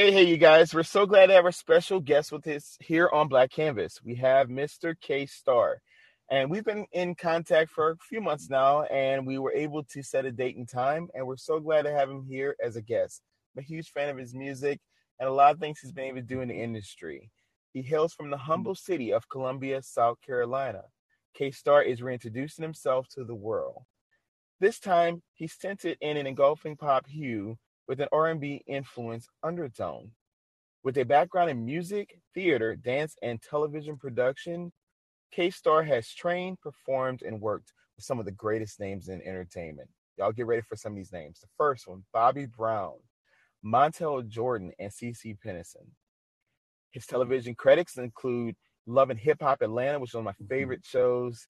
Hey, hey, you guys. We're so glad to have our special guest with us here on Black Canvas. We have Mr. K Star. And we've been in contact for a few months now, and we were able to set a date and time. And we're so glad to have him here as a guest. I'm a huge fan of his music and a lot of things he's been able to do in the industry. He hails from the humble city of Columbia, South Carolina. K Star is reintroducing himself to the world. This time, he's tinted in an engulfing pop hue with an R&B influence undertone. With a background in music, theater, dance, and television production, K-Star has trained, performed, and worked with some of the greatest names in entertainment. Y'all get ready for some of these names. The first one, Bobby Brown, Montell Jordan, and CeCe Peniston. His television credits include Love and Hip Hop Atlanta, which is one of my mm-hmm. favorite shows,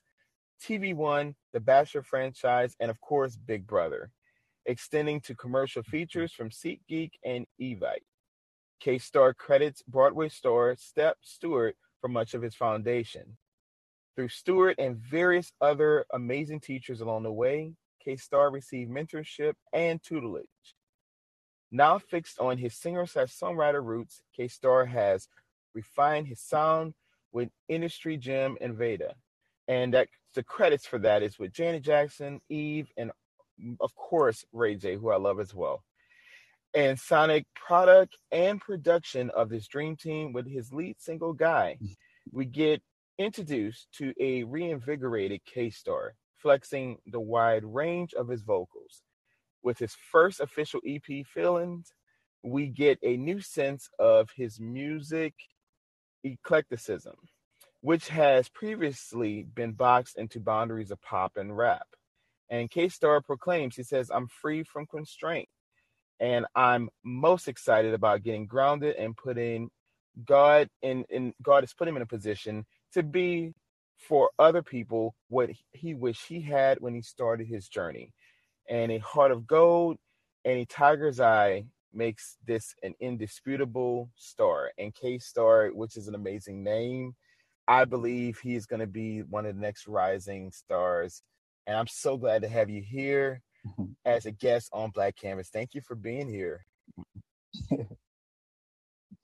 TV One, The Bachelor franchise, and of course, Big Brother extending to commercial features from SeatGeek and Evite. K Star credits Broadway star Step Stewart for much of its foundation. Through Stewart and various other amazing teachers along the way, K Star received mentorship and tutelage. Now fixed on his singer slash songwriter roots, K Star has refined his sound with industry gem and Veda. And that the credits for that is with Janet Jackson, Eve, and of course, Ray J, who I love as well. And Sonic product and production of this dream team with his lead single Guy, we get introduced to a reinvigorated K Star, flexing the wide range of his vocals. With his first official EP, Feelings, we get a new sense of his music eclecticism, which has previously been boxed into boundaries of pop and rap. And K Star proclaims, he says, I'm free from constraint. And I'm most excited about getting grounded and putting God in, in God has put him in a position to be for other people what he wished he had when he started his journey. And a heart of gold and a tiger's eye makes this an indisputable star. And K Star, which is an amazing name, I believe he's going to be one of the next rising stars and I'm so glad to have you here mm-hmm. as a guest on Black Canvas. Thank you for being here.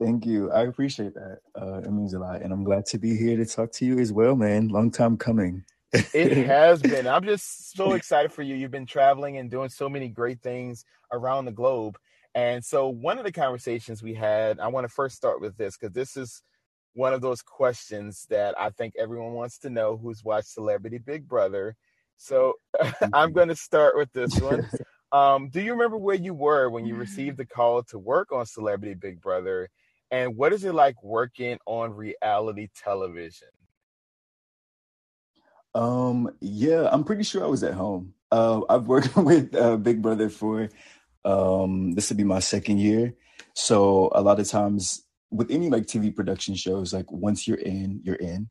Thank you. I appreciate that. Uh, it means a lot. And I'm glad to be here to talk to you as well, man. Long time coming. it has been. I'm just so excited for you. You've been traveling and doing so many great things around the globe. And so, one of the conversations we had, I want to first start with this because this is one of those questions that I think everyone wants to know who's watched Celebrity Big Brother so I'm going to start with this one. Um, do you remember where you were when you received the call to work on Celebrity Big Brother? And what is it like working on reality television? Um, yeah, I'm pretty sure I was at home. Uh, I've worked with uh, Big Brother for um, this would be my second year. So a lot of times with any like TV production shows, like once you're in, you're in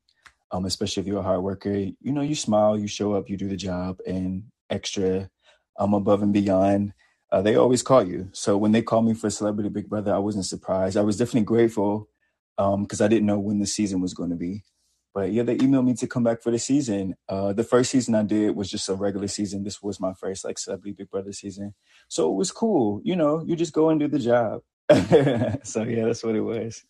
um, especially if you're a hard worker. You know, you smile, you show up, you do the job, and extra um, above and beyond. Uh, they always call you. So when they called me for Celebrity Big Brother, I wasn't surprised. I was definitely grateful because um, I didn't know when the season was going to be. But yeah, they emailed me to come back for the season. Uh, the first season I did was just a regular season. This was my first like Celebrity Big Brother season, so it was cool. You know, you just go and do the job. so yeah, that's what it was.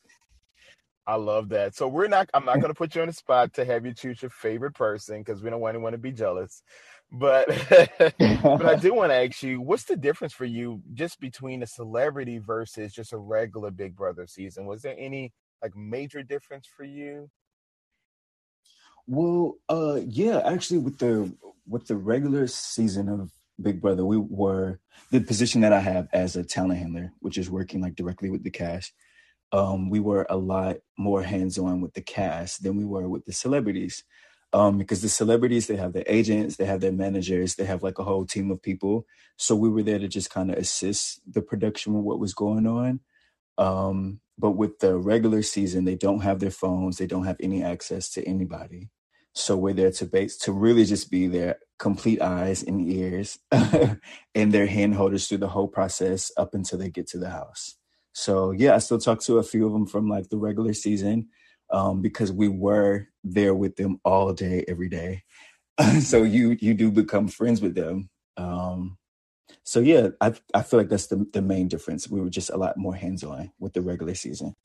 I love that. So we're not. I'm not going to put you on the spot to have you choose your favorite person because we don't want anyone to be jealous. But but I do want to ask you, what's the difference for you just between a celebrity versus just a regular Big Brother season? Was there any like major difference for you? Well, uh, yeah, actually, with the with the regular season of Big Brother, we were the position that I have as a talent handler, which is working like directly with the cast um, we were a lot more hands-on with the cast than we were with the celebrities. Um, because the celebrities they have their agents they have their managers they have like a whole team of people. So we were there to just kind of assist the production with what was going on. Um, but with the regular season they don't have their phones they don't have any access to anybody. So we're there to base to really just be their complete eyes and ears and their handholders through the whole process up until they get to the house so yeah, I still talk to a few of them from like the regular season um, because we were there with them all day, every day. so you you do become friends with them. Um, so yeah, I I feel like that's the the main difference. We were just a lot more hands on with the regular season.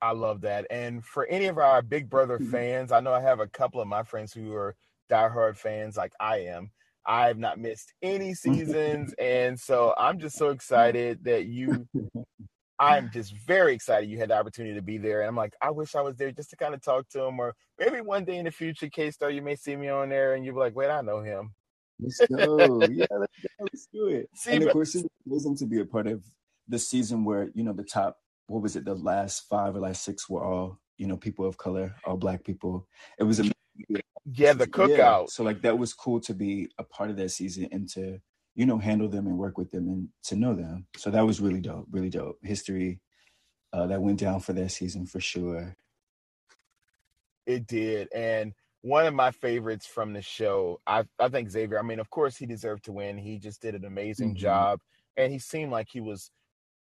I love that. And for any of our Big Brother Mhm. fans, I know I have a couple of my friends who are diehard fans like I am. I've not missed any seasons. and so I'm just so excited that you, I'm just very excited you had the opportunity to be there. And I'm like, I wish I was there just to kind of talk to him. Or maybe one day in the future, K Star, you may see me on there and you'll be like, wait, I know him. Let's go. yeah, let's, go. let's do it. See, and of but- course, it's amazing to be a part of the season where you know the top. What was it? The last five or last six were all you know people of color, all black people. It was amazing. Yeah, the cookout. So like that was cool to be a part of that season and to you know handle them and work with them and to know them. So that was really dope. Really dope history uh, that went down for that season for sure. It did. And one of my favorites from the show, I, I think Xavier, I mean, of course, he deserved to win. He just did an amazing Mhm. job. And he seemed like he was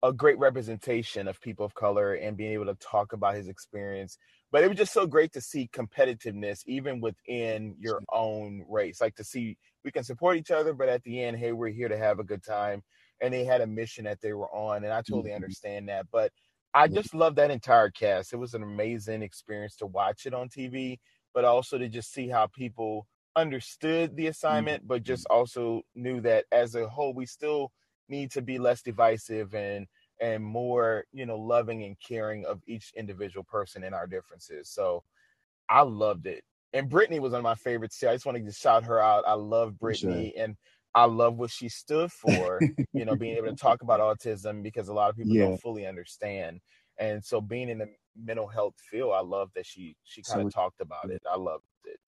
a great representation of people of color and being able to talk about his experience. But it was just so great to see competitiveness, even within your own race. Like to see we can support each other, but at the end, hey, we're here to have a good time. And they had a mission that they were on. And I totally Mhm. understand that. But I just love that entire cast. It was an amazing experience to watch it on TV, but also to just see how people understood the assignment, but just also knew that as a whole, we still need to be less divisive and and more, you know, loving and caring of each individual person in our differences. So I loved it. And Brittany was one of my favorites too. I just wanted to shout her out. I love For sure. Brittany and I love what she stood for, you know, being able to talk about autism because a lot of people Yeah. don't fully understand. And so being in the mental health field, I love that she she kind of So- talked about it. I loved it.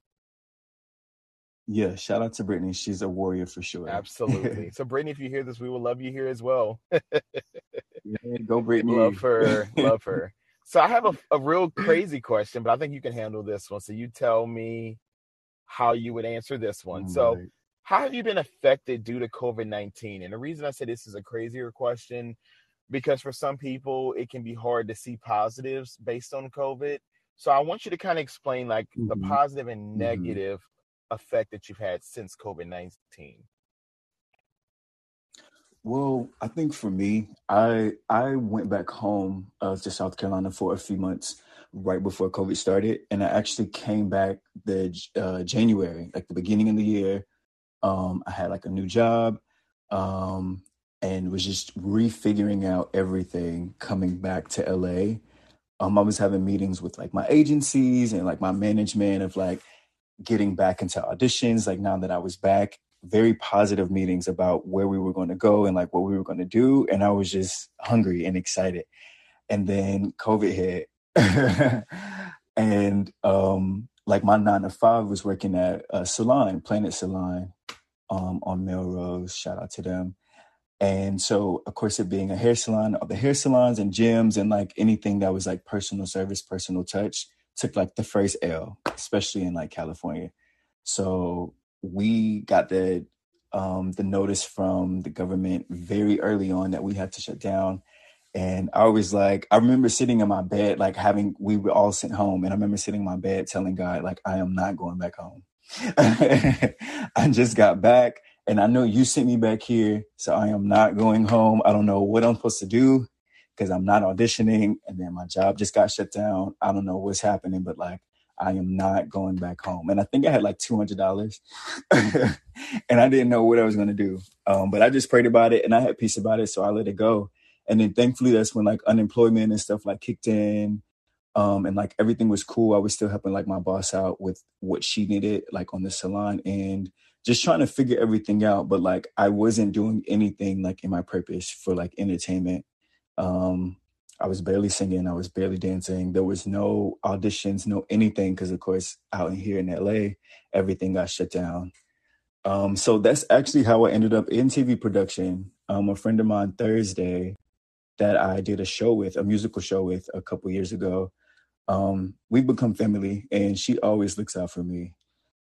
Yeah, shout out to Brittany. She's a warrior for sure. Absolutely. so Brittany, if you hear this, we will love you here as well. Yeah, go Brittany. love her. Love her. So I have a, a real crazy question, but I think you can handle this one. So you tell me how you would answer this one. So how have you been affected due to COVID 19? And the reason I say this is a crazier question, because for some people, it can be hard to see positives based on COVID. So I want you to kind of explain like the Mhm. positive and Mhm. negative effect that you've had since COVID 19. Well, I think for me, I I went back home uh, to South Carolina for a few months right before COVID started, and I actually came back the uh, January, like the beginning of the year. Um, I had like a new job, um, and was just refiguring out everything coming back to LA. Um, I was having meetings with like my agencies and like my management of like getting back into auditions. Like now that I was back, very positive meetings about where we were going to go and like what we were going to do. And I was just hungry and excited. And then COVID hit. and um, like my nine to five was working at a salon, Planet Salon um, on Melrose. Shout out to them. And so, of course, it being a hair salon, all the hair salons and gyms and like anything that was like personal service, personal touch took like the first L, especially in like California. So we got the um, the notice from the government very early on that we had to shut down. And I was like, I remember sitting in my bed, like having, we were all sent home. And I remember sitting in my bed telling God, like, I am not going back home. I just got back and I know you sent me back here. So I am not going home. I don't know what I'm supposed to do because I'm not auditioning. And then my job just got shut down. I don't know what's happening, but like, I am not going back home. And I think I had like $200 and I didn't know what I was going to do. Um, but I just prayed about it and I had peace about it. So I let it go. And then thankfully, that's when like unemployment and stuff like kicked in. Um, and like everything was cool. I was still helping like my boss out with what she needed, like on the salon and just trying to figure everything out. But like I wasn't doing anything like in my purpose for like entertainment. Um, I was barely singing. I was barely dancing. There was no auditions, no anything, because of course, out in here in LA, everything got shut down. Um, so that's actually how I ended up in TV production. Um, a friend of mine Thursday that I did a show with, a musical show with a couple years ago. Um, we've become family, and she always looks out for me.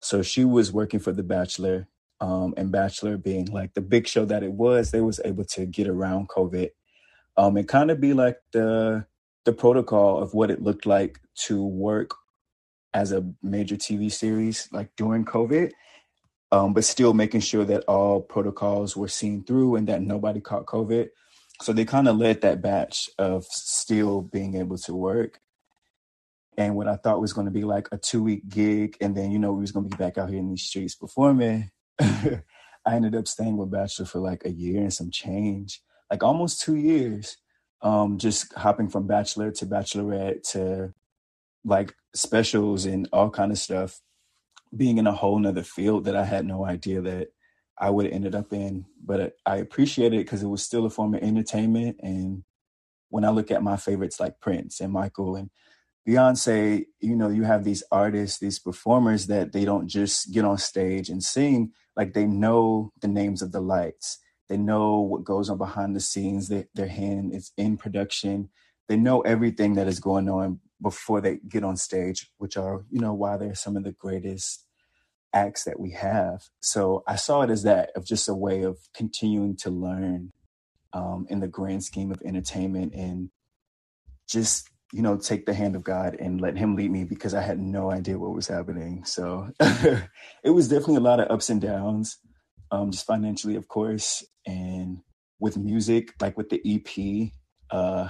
So she was working for The Bachelor, um, and Bachelor being like the big show that it was, they was able to get around COVID um, and kind of be like the the protocol of what it looked like to work as a major TV series like during COVID. um, but still making sure that all protocols were seen through and that nobody caught COVID. So they kind of led that batch of still being able to work. And what I thought was going to be like a two week gig, and then you know we was going to be back out here in these streets performing. I ended up staying with Bachelor for like a year and some change, like almost two years. Um, just hopping from Bachelor to Bachelorette to like specials and all kind of stuff being in a whole nother field that I had no idea that I would have ended up in. But I appreciate it because it was still a form of entertainment. And when I look at my favorites like Prince and Michael and Beyonce, you know, you have these artists, these performers that they don't just get on stage and sing, like they know the names of the lights. They know what goes on behind the scenes. They, their hand is in production. They know everything that is going on before they get on stage, which are, you know, why they're some of the greatest acts that we have. So I saw it as that of just a way of continuing to learn um, in the grand scheme of entertainment and just, you know, take the hand of God and let Him lead me because I had no idea what was happening. So it was definitely a lot of ups and downs, um, just financially, of course, and with music, like with the EP. Uh,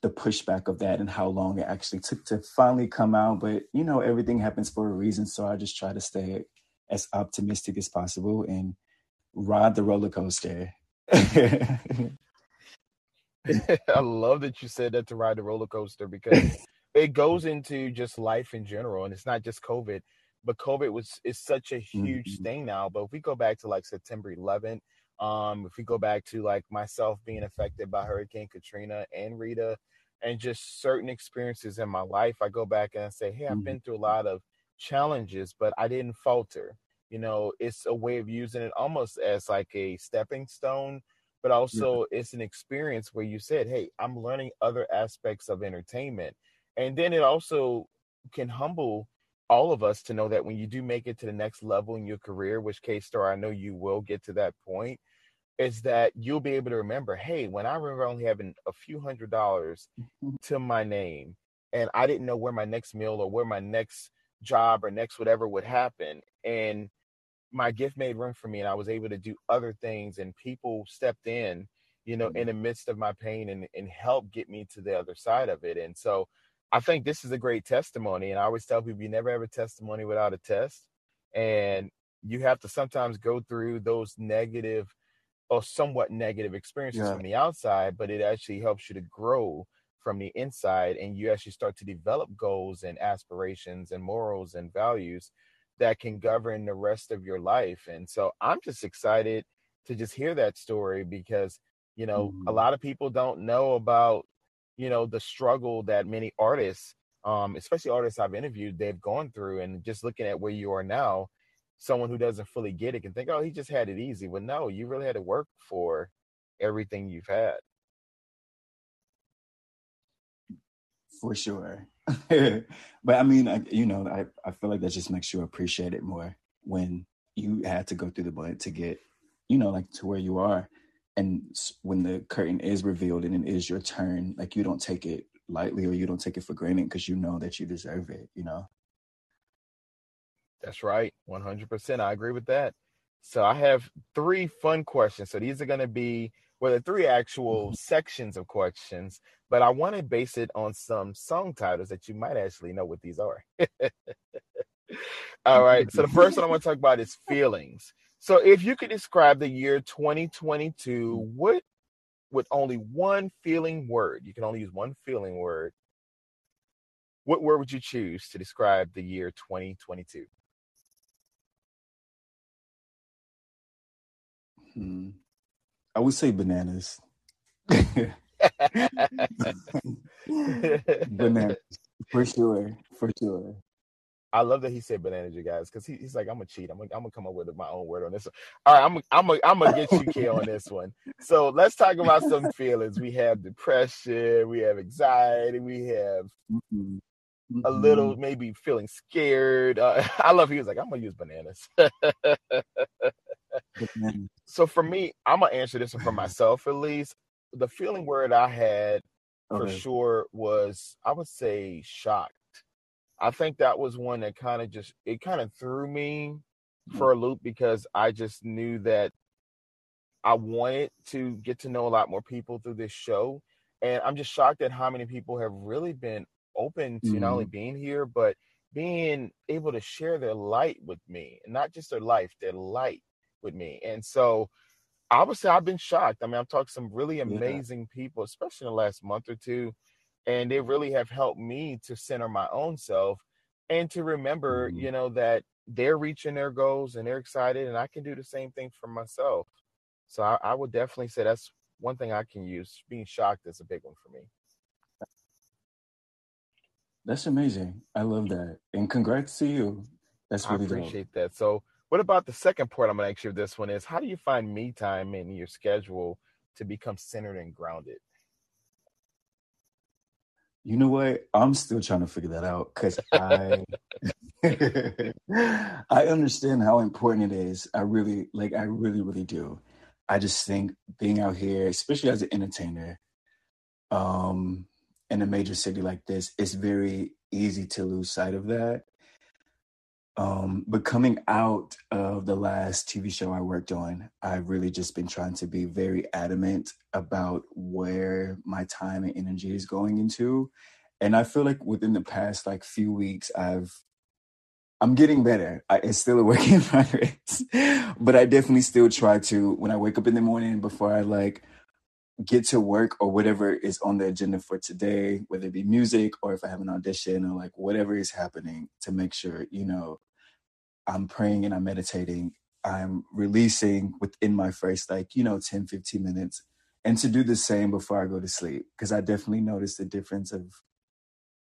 the pushback of that and how long it actually took to finally come out. But you know, everything happens for a reason. So I just try to stay as optimistic as possible and ride the roller coaster. I love that you said that to ride the roller coaster because it goes into just life in general, and it's not just COVID. But COVID was is such a huge mm-hmm. thing now. But if we go back to like September 11th, um, if we go back to like myself being affected by Hurricane Katrina and Rita, and just certain experiences in my life, I go back and I say, Hey, I've mm-hmm. been through a lot of challenges, but I didn't falter. You know, it's a way of using it almost as like a stepping stone, but also yeah. it's an experience where you said, Hey, I'm learning other aspects of entertainment. And then it also can humble all of us to know that when you do make it to the next level in your career, which K Star, I know you will get to that point, is that you'll be able to remember, hey, when I remember only having a few hundred dollars mm-hmm. to my name and I didn't know where my next meal or where my next job or next whatever would happen. And my gift made room for me and I was able to do other things and people stepped in, you know, in mm-hmm. the midst of my pain and, and help get me to the other side of it. And so I think this is a great testimony. And I always tell people you never have a testimony without a test. And you have to sometimes go through those negative or somewhat negative experiences yeah. from the outside, but it actually helps you to grow from the inside and you actually start to develop goals and aspirations and morals and values that can govern the rest of your life. And so I'm just excited to just hear that story because, you know, mm-hmm. a lot of people don't know about, you know, the struggle that many artists, um, especially artists I've interviewed, they've gone through and just looking at where you are now someone who doesn't fully get it can think, oh, he just had it easy. But no, you really had to work for everything you've had. For sure. but I mean, I, you know, I, I feel like that just makes you appreciate it more when you had to go through the mud to get, you know, like to where you are. And when the curtain is revealed and it is your turn, like you don't take it lightly or you don't take it for granted because you know that you deserve it, you know? That's right. 100%. I agree with that. So I have three fun questions. So these are going to be, well, the three actual mm-hmm. sections of questions, but I want to base it on some song titles that you might actually know what these are. All right. So the first one I want to talk about is feelings. So if you could describe the year 2022, what with only one feeling word, you can only use one feeling word. What word would you choose to describe the year 2022? Hmm. I would say bananas. bananas for sure, for sure. I love that he said bananas, you guys, because he, he's like, I'm gonna cheat. I'm gonna, I'm gonna come up with my own word on this. One. All right, I'm, I'm, gonna, I'm gonna get you, K, on this one. So let's talk about some feelings. We have depression, we have anxiety, we have mm-hmm. a little maybe feeling scared. Uh, I love. He was like, I'm gonna use bananas. so for me, I'm gonna answer this one for myself at least. The feeling word I had for okay. sure was I would say shocked. I think that was one that kind of just it kind of threw me for a loop because I just knew that I wanted to get to know a lot more people through this show. And I'm just shocked at how many people have really been open to mm-hmm. not only mm-hmm. being here, but being able to share their light with me, and not just their life, their light with me. And so I would say I've been shocked. I mean, I've talked to some really amazing yeah. people, especially in the last month or two, and they really have helped me to center my own self and to remember, mm-hmm. you know, that they're reaching their goals and they're excited, and I can do the same thing for myself. So I, I would definitely say that's one thing I can use. Being shocked is a big one for me. That's amazing. I love that. And congrats to you. That's really I appreciate dope. that. So what about the second part I'm gonna ask you this one is how do you find me time in your schedule to become centered and grounded? You know what? I'm still trying to figure that out because I I understand how important it is. I really like I really, really do. I just think being out here, especially as an entertainer, um, in a major city like this, it's very easy to lose sight of that. Um, but coming out of the last TV show I worked on, I've really just been trying to be very adamant about where my time and energy is going into. And I feel like within the past like few weeks, I've I'm getting better. I, it's still a work in progress, but I definitely still try to when I wake up in the morning before I like get to work or whatever is on the agenda for today, whether it be music or if I have an audition or like whatever is happening to make sure, you know, I'm praying and I'm meditating. I'm releasing within my first like, you know, 10, 15 minutes and to do the same before I go to sleep. Cause I definitely notice the difference of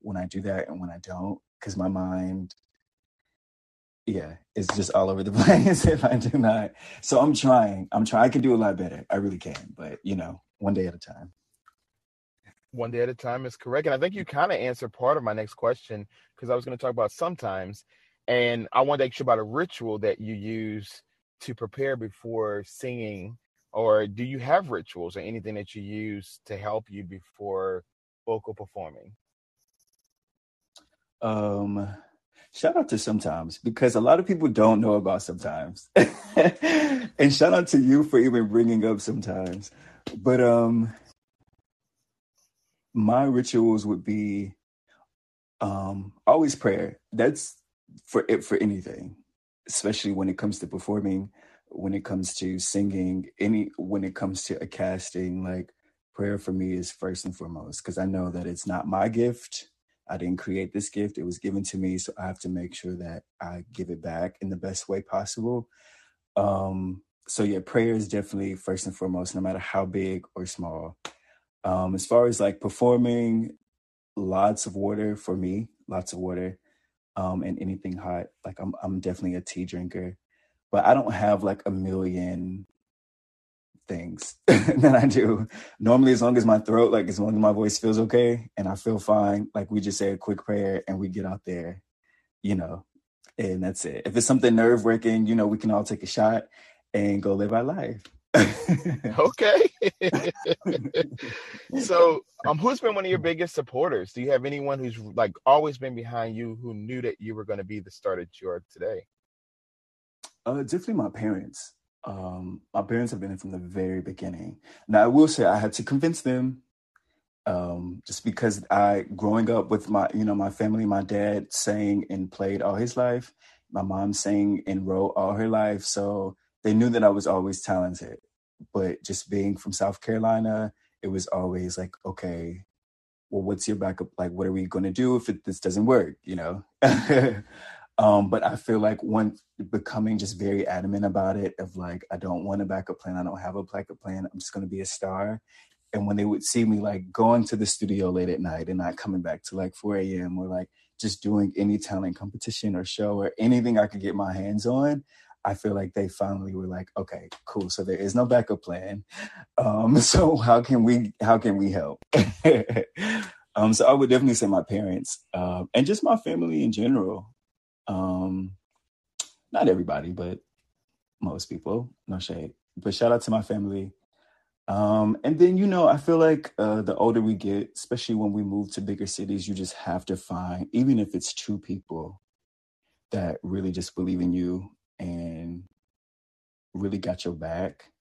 when I do that and when I don't. Cause my mind yeah, it's just all over the place if I do not. So I'm trying. I'm trying. I can do a lot better. I really can, but you know, one day at a time. One day at a time is correct, and I think you kind of answered part of my next question because I was going to talk about sometimes, and I wanted to ask you about a ritual that you use to prepare before singing, or do you have rituals or anything that you use to help you before vocal performing? Um Shout out to sometimes because a lot of people don't know about sometimes. and shout out to you for even bringing up sometimes. But um my rituals would be um always prayer. That's for it for anything, especially when it comes to performing, when it comes to singing, any when it comes to a casting, like prayer for me is first and foremost because I know that it's not my gift I didn't create this gift. It was given to me. So I have to make sure that I give it back in the best way possible. Um, so yeah, prayer is definitely first and foremost, no matter how big or small. Um, as far as like performing, lots of water for me, lots of water, um, and anything hot. Like I'm, I'm definitely a tea drinker, but I don't have like a million things than I do. Normally, as long as my throat, like as long as my voice feels okay and I feel fine, like we just say a quick prayer and we get out there, you know, and that's it. If it's something nerve wracking, you know, we can all take a shot and go live our life. okay. so, um, who's been one of your biggest supporters? Do you have anyone who's like always been behind you who knew that you were going to be the star that you are today? Uh, definitely my parents um, my parents have been in from the very beginning. Now, I will say I had to convince them, um, just because I, growing up with my, you know, my family, my dad sang and played all his life, my mom sang and wrote all her life, so they knew that I was always talented. But just being from South Carolina, it was always like, okay, well, what's your backup? Like, what are we going to do if it, this doesn't work? You know. Um, but I feel like one becoming just very adamant about it of like, I don't want a backup plan. I don't have a backup plan. I'm just going to be a star. And when they would see me like going to the studio late at night and not coming back to like 4 a.m. or like just doing any talent competition or show or anything I could get my hands on, I feel like they finally were like, okay, cool. So there is no backup plan. Um, so how can we how can we help? um, so I would definitely say my parents um, and just my family in general. Um, not everybody, but most people. No shade. But shout out to my family. Um, and then you know, I feel like uh, the older we get, especially when we move to bigger cities, you just have to find, even if it's two people that really just believe in you and really got your back.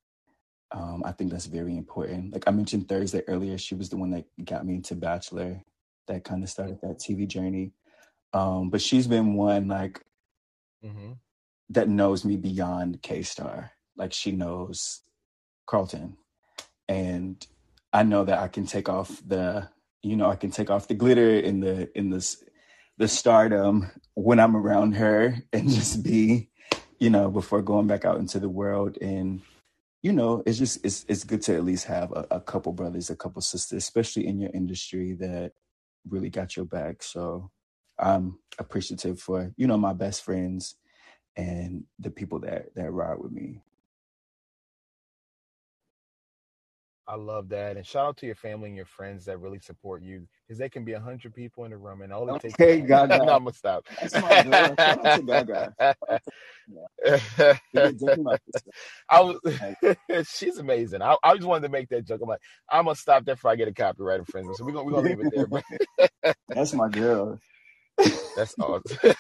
Um, I think that's very important. Like I mentioned Thursday earlier, she was the one that got me into Bachelor, that kind of started that TV journey. Um, but she's been one like hmm that knows me beyond K Star. Like she knows Carlton. And I know that I can take off the, you know, I can take off the glitter in the in this the stardom when I'm around her and just be, you know, before going back out into the world. And, you know, it's just it's it's good to at least have a, a couple brothers, a couple sisters, especially in your industry that really got your back. So I'm appreciative for, you know, my best friends and the people that that ride with me. I love that. And shout out to your family and your friends that really support you because they can be a hundred people in the room and all it takes Okay, one. no, I'm gonna stop. That's my girl. Shout out to Gaga. Shout out to yeah. You're definitely my sister. I was, she's amazing. I, I just wanted to make that joke. I'm like, I'm gonna stop there before I get a copyright infringement. So we're gonna we're gonna leave it there. That's my girl. That's awesome.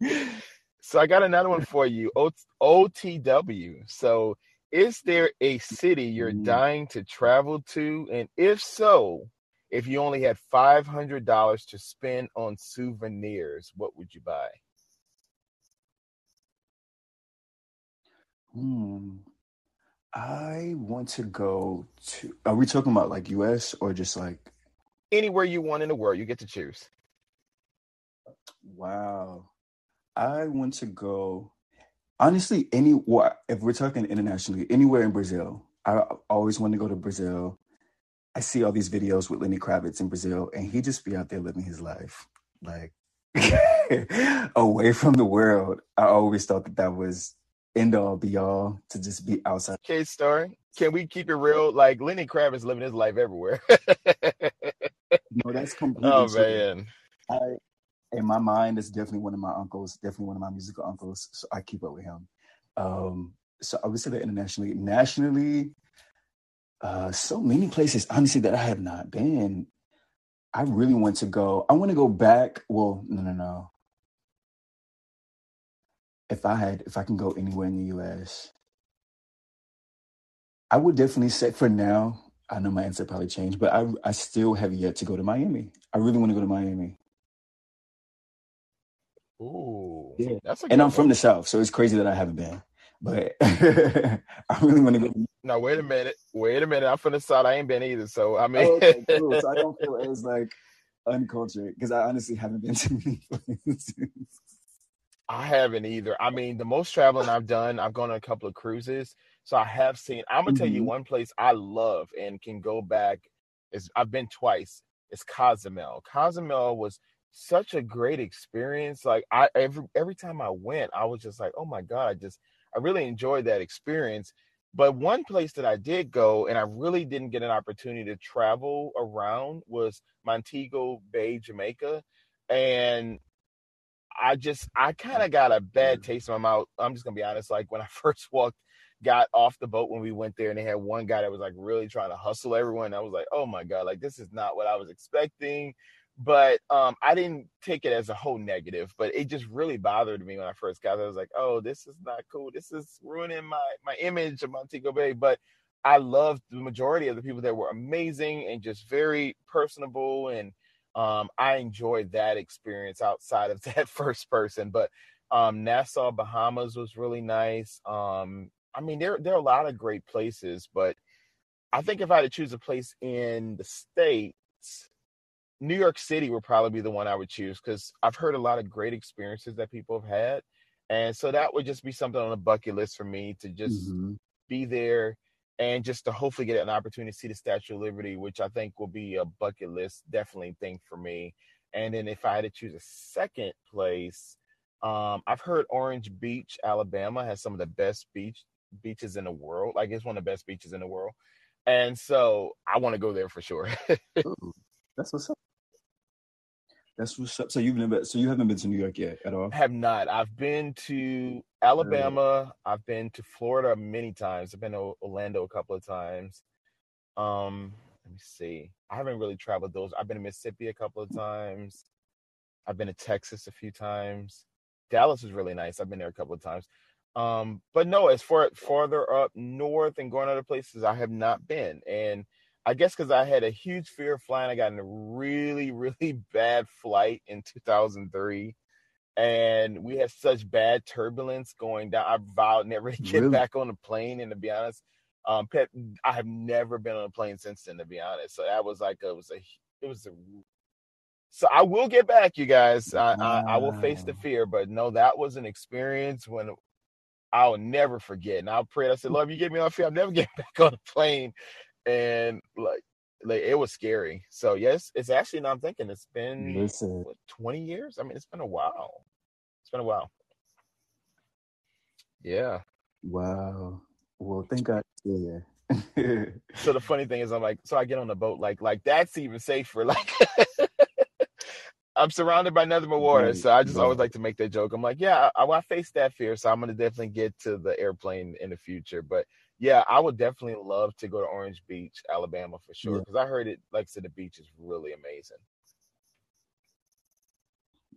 so I got another one for you. O- OTW. So is there a city you're Mm, dying to travel to? And if so, if you only had five hundred dollars to spend on souvenirs, what would you buy? hmm. I want to go to. Are we talking about like U.S. or just like? Anywhere you want in the world, you get to choose. Wow. I want to go. Honestly, any if we're talking internationally, anywhere in Brazil. I always want to go to Brazil. I see all these videos with Lenny Kravitz in Brazil, and he just be out there living his life, like away from the world. I always thought that that was end all be all to just be outside. Okay, story. Can we keep it real? Like Lenny Kravitz living his life everywhere. No, that's completely oh man. I, in my mind, it's definitely one of my uncles, definitely one of my musical uncles. So I keep up with him. Um, so I would say that internationally, nationally, uh, so many places, honestly, that I have not been. I really want to go. I want to go back. Well, no, no, no. If I had, if I can go anywhere in the U.S., I would definitely say for now. I know my answer probably changed, but I, I still have yet to go to Miami. I really want to go to Miami. Ooh, Yeah, that's a and I'm good from the South, so it's crazy that I haven't been. But I really want to go. Now wait a minute. Wait a minute. I'm from the South. I ain't been either. So I mean Oh, okay, cool. So I don't feel as like uncultured because I honestly haven't been to many places. I haven't either. I mean, the most traveling I've done, I've gone on a couple of cruises. So I have seen, I'm gonna tell you hmm one place I love and can go back is I've been twice. It's Cozumel. Cozumel was such a great experience. Like I every every time I went, I was just like, oh my God, I just I really enjoyed that experience. But one place that I did go and I really didn't get an opportunity to travel around was Montego Bay, Jamaica. And I just I kind of got a bad taste in my mouth. I'm just gonna be honest. Like when I first walked, got off the boat when we went there, and they had one guy that was like really trying to hustle everyone. I was like, oh my god, like this is not what I was expecting. But um, I didn't take it as a whole negative, but it just really bothered me when I first got there. I was like, oh, this is not cool. This is ruining my my image of Montego Bay. But I loved the majority of the people that were amazing and just very personable and um, I enjoyed that experience outside of that first person. But um, Nassau, Bahamas was really nice. Um, I mean, there there are a lot of great places, but I think if I had to choose a place in the states, New York City would probably be the one I would choose because I've heard a lot of great experiences that people have had, and so that would just be something on a bucket list for me to just hmm be there and just to hopefully get an opportunity to see the Statue of Liberty, which I think will be a bucket list definitely thing for me. And then if I had to choose a second place, um, I've heard Orange Beach, Alabama, has some of the best beach beaches in the world. Like it's one of the best beaches in the world, and so I want to go there for sure. That's what's up. That's what's up. So you've never, so you haven't been to New York yet at all? have not. I've been to Alabama. I've been to Florida many times. I've been to Orlando a couple of times. Um, let me see. I haven't really traveled those. I've been to Mississippi a couple of times. I've been to Texas a few times. Dallas is really nice. I've been there a couple of times. Um, but no, as far farther up north and going other places, I have not been. And I guess because I had a huge fear of flying, I got in a really, really bad flight in 2003. And we had such bad turbulence going down. I vowed never to get Really? back on the plane. And to be honest, um, Pep, I have never been on a plane since then. To be honest, so that was like a, it was a it was a. So I will get back, you guys. I, I I will face the fear, but no, that was an experience when I'll never forget. And I'll pray. I said, Lord, if you get me on fear, I'll never get back on a plane. And like, like it was scary. So yes, it's actually. Now I'm thinking it's been Listen, what 20 years. I mean, it's been a while. It's been a while. Yeah. wow. Well, thank God. Yeah. So the funny thing is, I'm like, so I get on the boat, like, like that's even safer. Like, I'm surrounded by nothing but water, right, so I just always like to make that joke. I'm like, yeah, I, I face that fear, so I'm gonna definitely get to the airplane in the future. But yeah, I would definitely love to go to Orange Beach, Alabama, for sure, Yeah, because I heard it. Like I said, the beach is really amazing.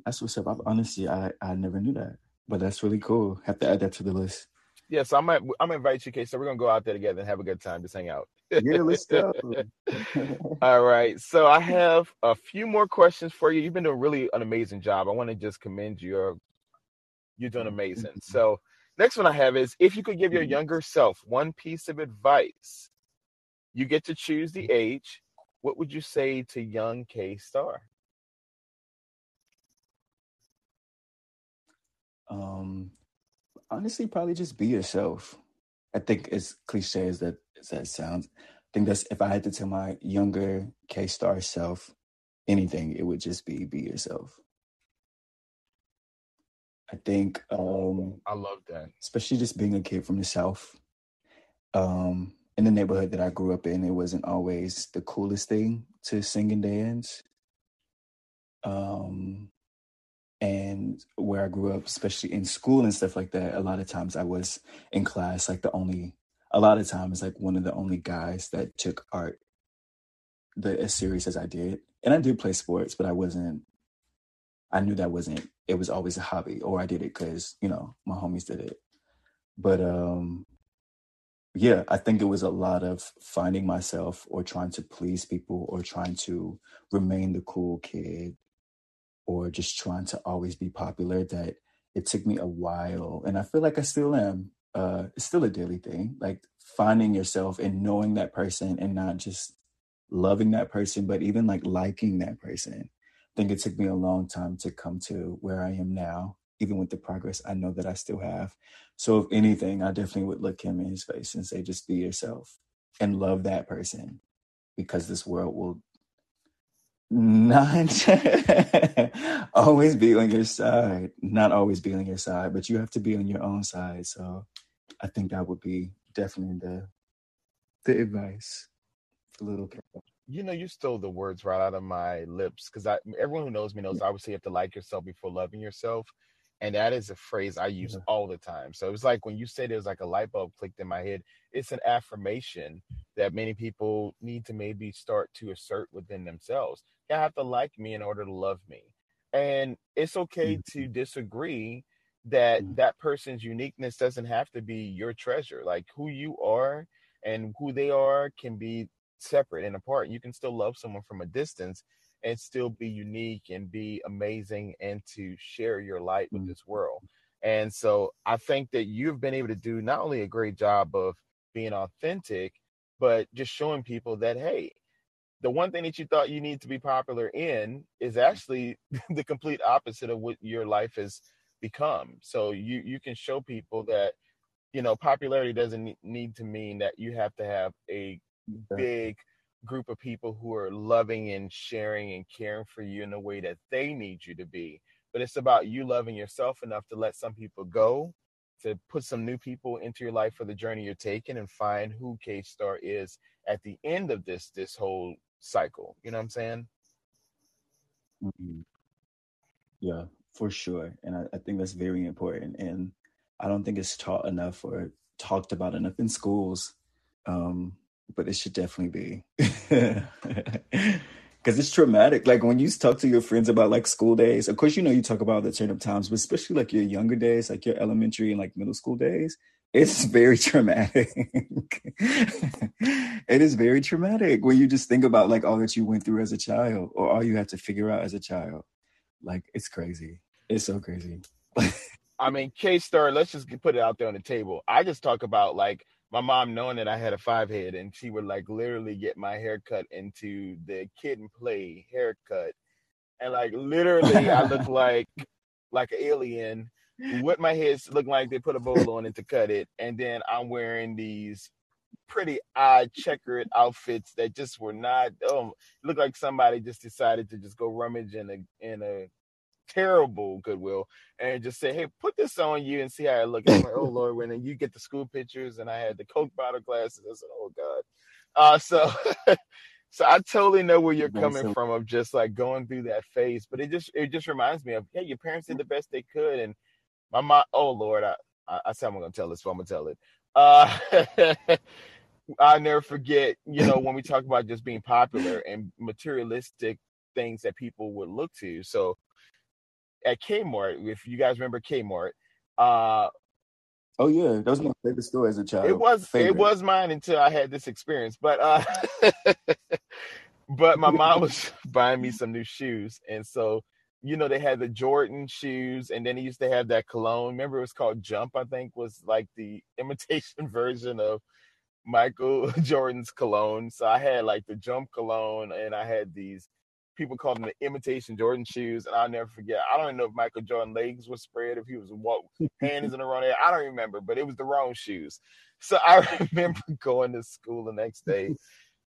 that's what's up. I, honestly, I I never knew that, but that's really cool. Have to add that to the list. Yeah, so I might, I'm gonna invite you, Kay. So we're gonna go out there together and have a good time, just hang out. Yeah, let's go. All right. So I have a few more questions for you. You've been doing really an amazing job. I want to just commend you. You're doing amazing. So next one I have is if you could give your younger self one piece of advice, you get to choose the age. What would you say to young K Star? Um, honestly, probably just be yourself. I think as cliche as that as that sounds, I think that's if I had to tell my younger K Star self anything, it would just be be yourself. I think um I love that. especially just being a kid from the South. Um, in the neighborhood that I grew up in, it wasn't always the coolest thing to sing and dance. Um, and where I grew up, especially in school and stuff like that, a lot of times I was in class like the only, a lot of times like one of the only guys that took art the as serious as I did. And I did play sports, but I wasn't. I knew that wasn't. It was always a hobby, or I did it because you know my homies did it. But um, yeah, I think it was a lot of finding myself or trying to please people or trying to remain the cool kid or just trying to always be popular that it took me a while and I feel like I still am. Uh it's still a daily thing. Like finding yourself and knowing that person and not just loving that person, but even like liking that person. Think it took me a long time to come to where I am now, even with the progress I know that I still have. So if anything, I definitely would look him in his face and say, just be yourself and love that person because this world will not always be on your side. Not always be on your side, but you have to be on your own side. So I think that would be definitely the the advice little kid. You know, you stole the words right out of my lips because I everyone who knows me knows I say you have to like yourself before loving yourself. And that is a phrase I use all the time. So it was like when you said it was like a light bulb clicked in my head. It's an affirmation that many people need to maybe start to assert within themselves. You have to like me in order to love me. And it's okay to disagree that Mhm. that person's uniqueness doesn't have to be your treasure. Like who you are and who they are can be separate and apart. You can still love someone from a distance and still be unique and be amazing and to share your light with Mm. this world. And so I think that you've been able to do not only a great job of being authentic, but just showing people that, hey, the one thing that you thought you need to be popular in is actually the complete opposite of what your life has become. So you you can show people that you know popularity doesn't need to mean that you have to have a big group of people who are loving and sharing and caring for you in the way that they need you to be. But it's about you loving yourself enough to let some people go, to put some new people into your life for the journey you're taking and find who K Star is at the end of this this whole cycle. You know what I'm saying? Mhm. Yeah, for sure. And I, I think that's very important. And I don't think it's taught enough or talked about enough in schools. Um, but it should definitely be. because it's traumatic. Like when you talk to your friends about like school days, of course, you know, you talk about the turn up times, but especially like your younger days, like your elementary and like middle school days, it's very traumatic. it is very traumatic when you just think about like all that you went through as a child or all you had to figure out as a child. Like it's crazy. It's so crazy. I mean, K Star, let's just put it out there on the table. I just talk about like my mom knowing that I had a five head and she would like literally get my haircut into the kid and play haircut. And like literally I look like like an alien what my head look like they put a bowl on it to cut it. And then I'm wearing these pretty odd checkered outfits that just were not oh look like somebody just decided to just go rummage in a in a terrible goodwill and just say hey put this on you and see how it looks like oh lord when you get the school pictures and i had the coke bottle glasses i said oh god. Uh so so i totally know where you're coming from of just like going through that phase but it just it just reminds me of hey your parents did the best they could. And my mom oh lord i i, I said i'm gonna tell this so i'm gonna tell it. Uh I never forget, you know, when we talk about just being popular and materialistic things that people would look to. So at Kmart, if you guys remember Kmart, uh Oh yeah, that was my favorite store as a child. It was favorite. it was mine until I had this experience. But uh but my mom was buying me some new shoes. And so, you know, they had the Jordan shoes and then he used to have that cologne. Remember it was called Jump, I think, was like the imitation version of Michael Jordan's cologne. So I had like the Jump cologne and I had these people called them the imitation Jordan shoes, and I'll never forget. I don't even know if Michael Jordan legs were spread, if he was what hands in the wrong area. I don't remember, but it was the wrong shoes. So I remember going to school the next day,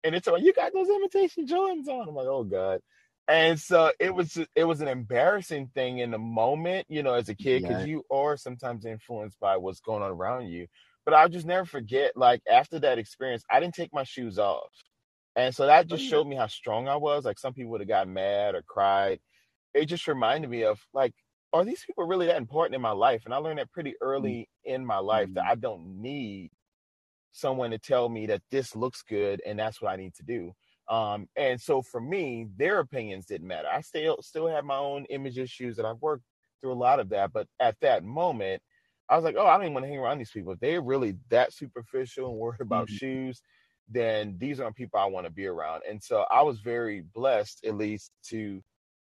and it's like, "You got those imitation Jordans on." I'm like, "Oh God." And so it was just, it was an embarrassing thing in the moment, you know, as a kid, because yeah. you are sometimes influenced by what's going on around you. But I'll just never forget, like after that experience, I didn't take my shoes off. And so that just oh, showed me how strong I was. Like some people would have got mad or cried. It just reminded me of like, are these people really that important in my life? And I learned that pretty mm. early in my life mm-hmm. that I don't need someone to tell me that this looks good and that's what I need to do. Um, and so for me, their opinions didn't matter. I still still have my own image issues and I've worked through a lot of that. But at that moment, I was like, oh, I don't even want to hang around these people. If they're really that superficial and worried about mm-hmm. shoes, then these aren't people I want to be around. And so I was very blessed, at least, to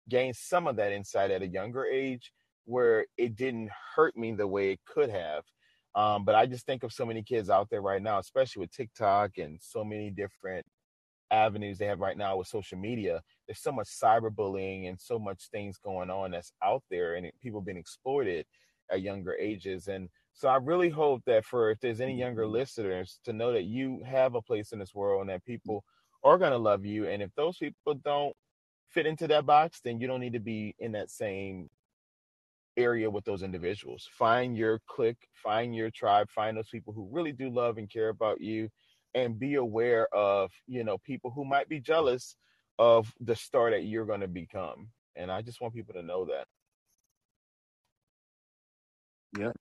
gain some of that insight at a younger age where it didn't hurt me the way it could have. Um, but I just think of so many kids out there right now, especially with TikTok and so many different avenues they have right now with social media. There's so much cyberbullying and so much things going on that's out there, and people being exploited at younger ages. And so I really hope that for if there's any younger mm-hmm. listeners to know that you have a place in this world and that mm-hmm. people are going to love you. And if those people don't fit into that box, then you don't need to be in that same area with those individuals. Find your clique, find your tribe, find those people who really do love and care about you and be aware of, you know, people who might be jealous of the star that you're going to become. And I just want people to know that. Yeah,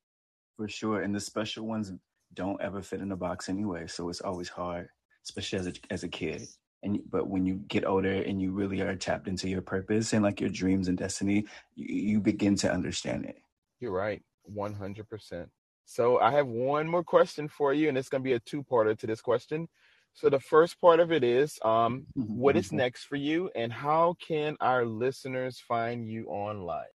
for sure. And the special ones don't ever fit in a box anyway, so it's always hard, especially as a as a kid. And but when you get older and you really are tapped into your purpose and like your dreams and destiny, you, you begin to understand it. You're right, one hundred percent. So I have one more question for you, and it's going to be a two-parter to this question. So the first part of it is, um, what is next for you, and how can our listeners find you online?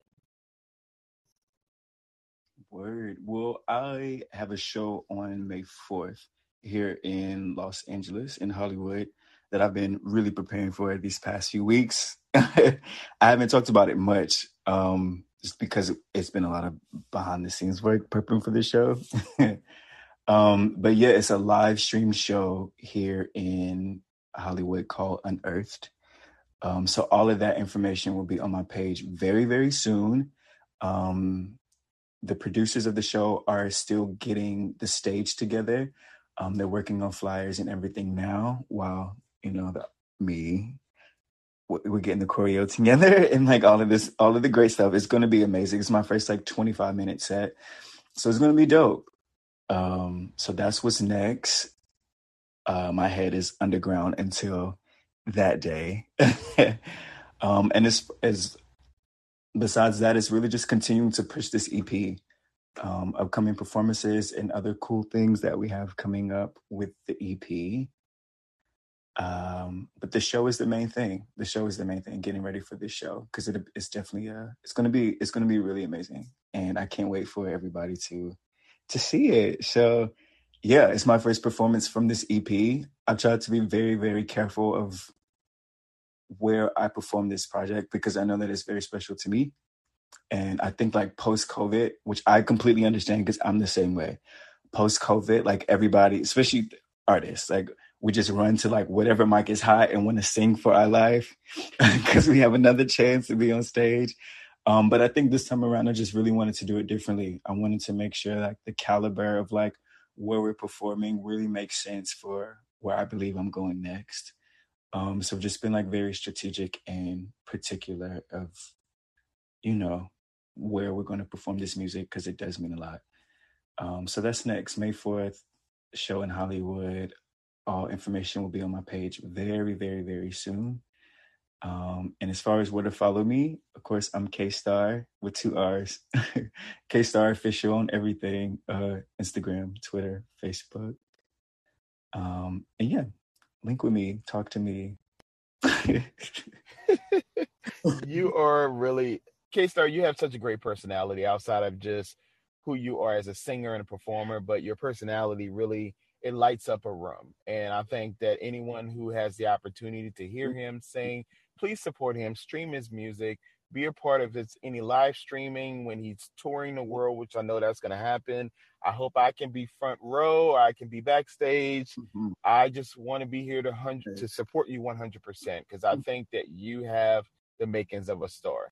Word. Well, I have a show on May 4th here in Los Angeles, in Hollywood, that I've been really preparing for these past few weeks. I haven't talked about it much, um, just because it's been a lot of behind the scenes work prepping for this show. um, but yeah, it's a live stream show here in Hollywood called Unearthed. Um, so all of that information will be on my page very, very soon. Um, the producers of the show are still getting the stage together. Um, they're working on flyers and everything now, while you know the, me we're getting the choreo together and like all of this, all of the great stuff. It's going to be amazing. It's my first like 25 minute set, so it's going to be dope. Um, so that's what's next. Uh, my head is underground until that day. um, and as, as besides that, it's really just continuing to push this EP, um, upcoming performances and other cool things that we have coming up with the EP. Um, but the show is the main thing. The show is the main thing. Getting ready for this show because it, it's definitely uh, it's gonna be it's gonna be really amazing, and I can't wait for everybody to to see it. So yeah, it's my first performance from this EP. I've tried to be very very careful of where I perform this project because I know that it's very special to me. And I think like post COVID, which I completely understand because I'm the same way. Post COVID, like everybody, especially artists, like we just run to like whatever mic is hot and want to sing for our life because we have another chance to be on stage. Um, but I think this time around, I just really wanted to do it differently. I wanted to make sure like the caliber of like where we're performing really makes sense for where I believe I'm going next. Um, so just been like very strategic and particular of, you know, where we're going to perform this music because it does mean a lot. Um, so that's next, May 4th, show in Hollywood all information will be on my page very, very, very soon. Um, and as far as where to follow me, of course, I'm K Star with two R's. K Star official on everything uh, Instagram, Twitter, Facebook. Um, and yeah, link with me, talk to me. you are really, K Star, you have such a great personality outside of just who you are as a singer and a performer, but your personality really it lights up a room. And I think that anyone who has the opportunity to hear him sing, please support him, stream his music, be a part of his any live streaming when he's touring the world, which I know that's going to happen. I hope I can be front row, I can be backstage. Mm-hmm. I just want to be here to hundred to support you 100% because I mm. think that you have the makings of a star.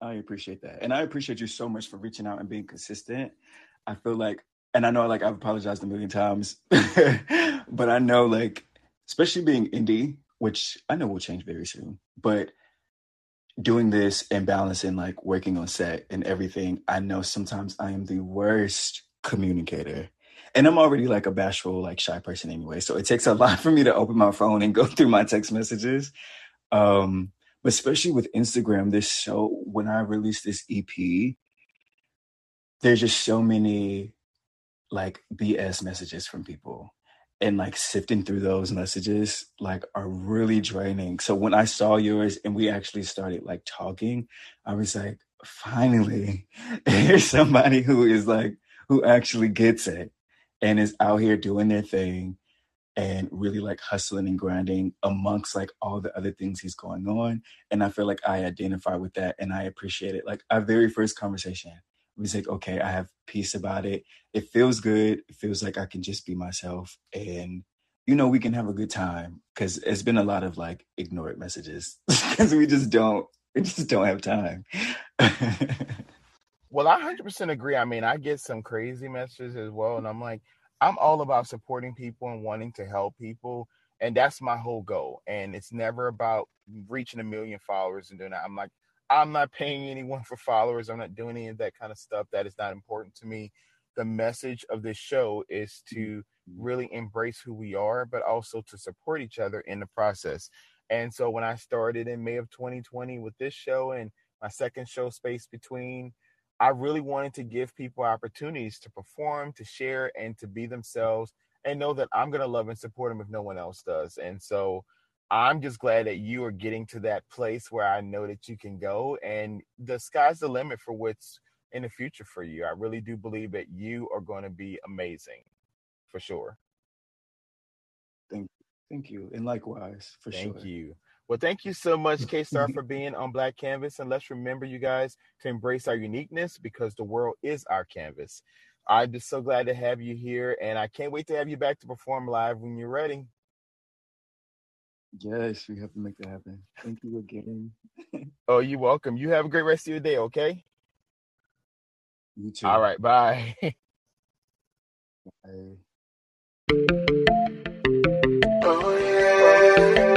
I appreciate that. And I appreciate you so much for reaching out and being consistent. I feel like and I know like I've apologized a million times, but I know like especially being indie, which I know will change very soon, but doing this and balancing like working on set and everything, I know sometimes I am the worst communicator. And I'm already like a bashful, like shy person anyway. So it takes a lot for me to open my phone and go through my text messages. Um, but especially with Instagram, this show, when I released this EP, there's just so many like BS messages from people and like sifting through those messages like are really draining. So when I saw yours and we actually started like talking, I was like, finally, here's somebody who is like, who actually gets it and is out here doing their thing and really like hustling and grinding amongst like all the other things he's going on. And I feel like I identify with that and I appreciate it. Like our very first conversation, was like, okay, I have peace about it. It feels good. It feels like I can just be myself. And, you know, we can have a good time because it's been a lot of like ignored messages because we just don't, we just don't have time. well, I 100% agree. I mean, I get some crazy messages as well. And I'm like, I'm all about supporting people and wanting to help people. And that's my whole goal. And it's never about reaching a million followers and doing that. I'm like, I'm not paying anyone for followers. I'm not doing any of that kind of stuff. That is not important to me. The message of this show is mm-hmm. to really embrace who we are, but also to support each other in the process. And so when I started in May of 2020 with this show and my second show, Space Between, I really wanted to give people opportunities to perform, to share, and to be themselves and know that I'm going to love and support them if no one else does. And so I'm just glad that you are getting to that place where I know that you can go and the sky's the limit for what's in the future for you. I really do believe that you are going to be amazing for sure. Thank thank you. And likewise, for thank sure. Thank you. Well, thank you so much, K Star, for being on Black Canvas. And let's remember, you guys, to embrace our uniqueness because the world is our canvas. I'm just so glad to have you here, and I can't wait to have you back to perform live when you're ready. Yes, we have to make that happen. Thank you again. oh, you're welcome. You have a great rest of your day, okay? You too. All right, bye. bye. Oh, yeah.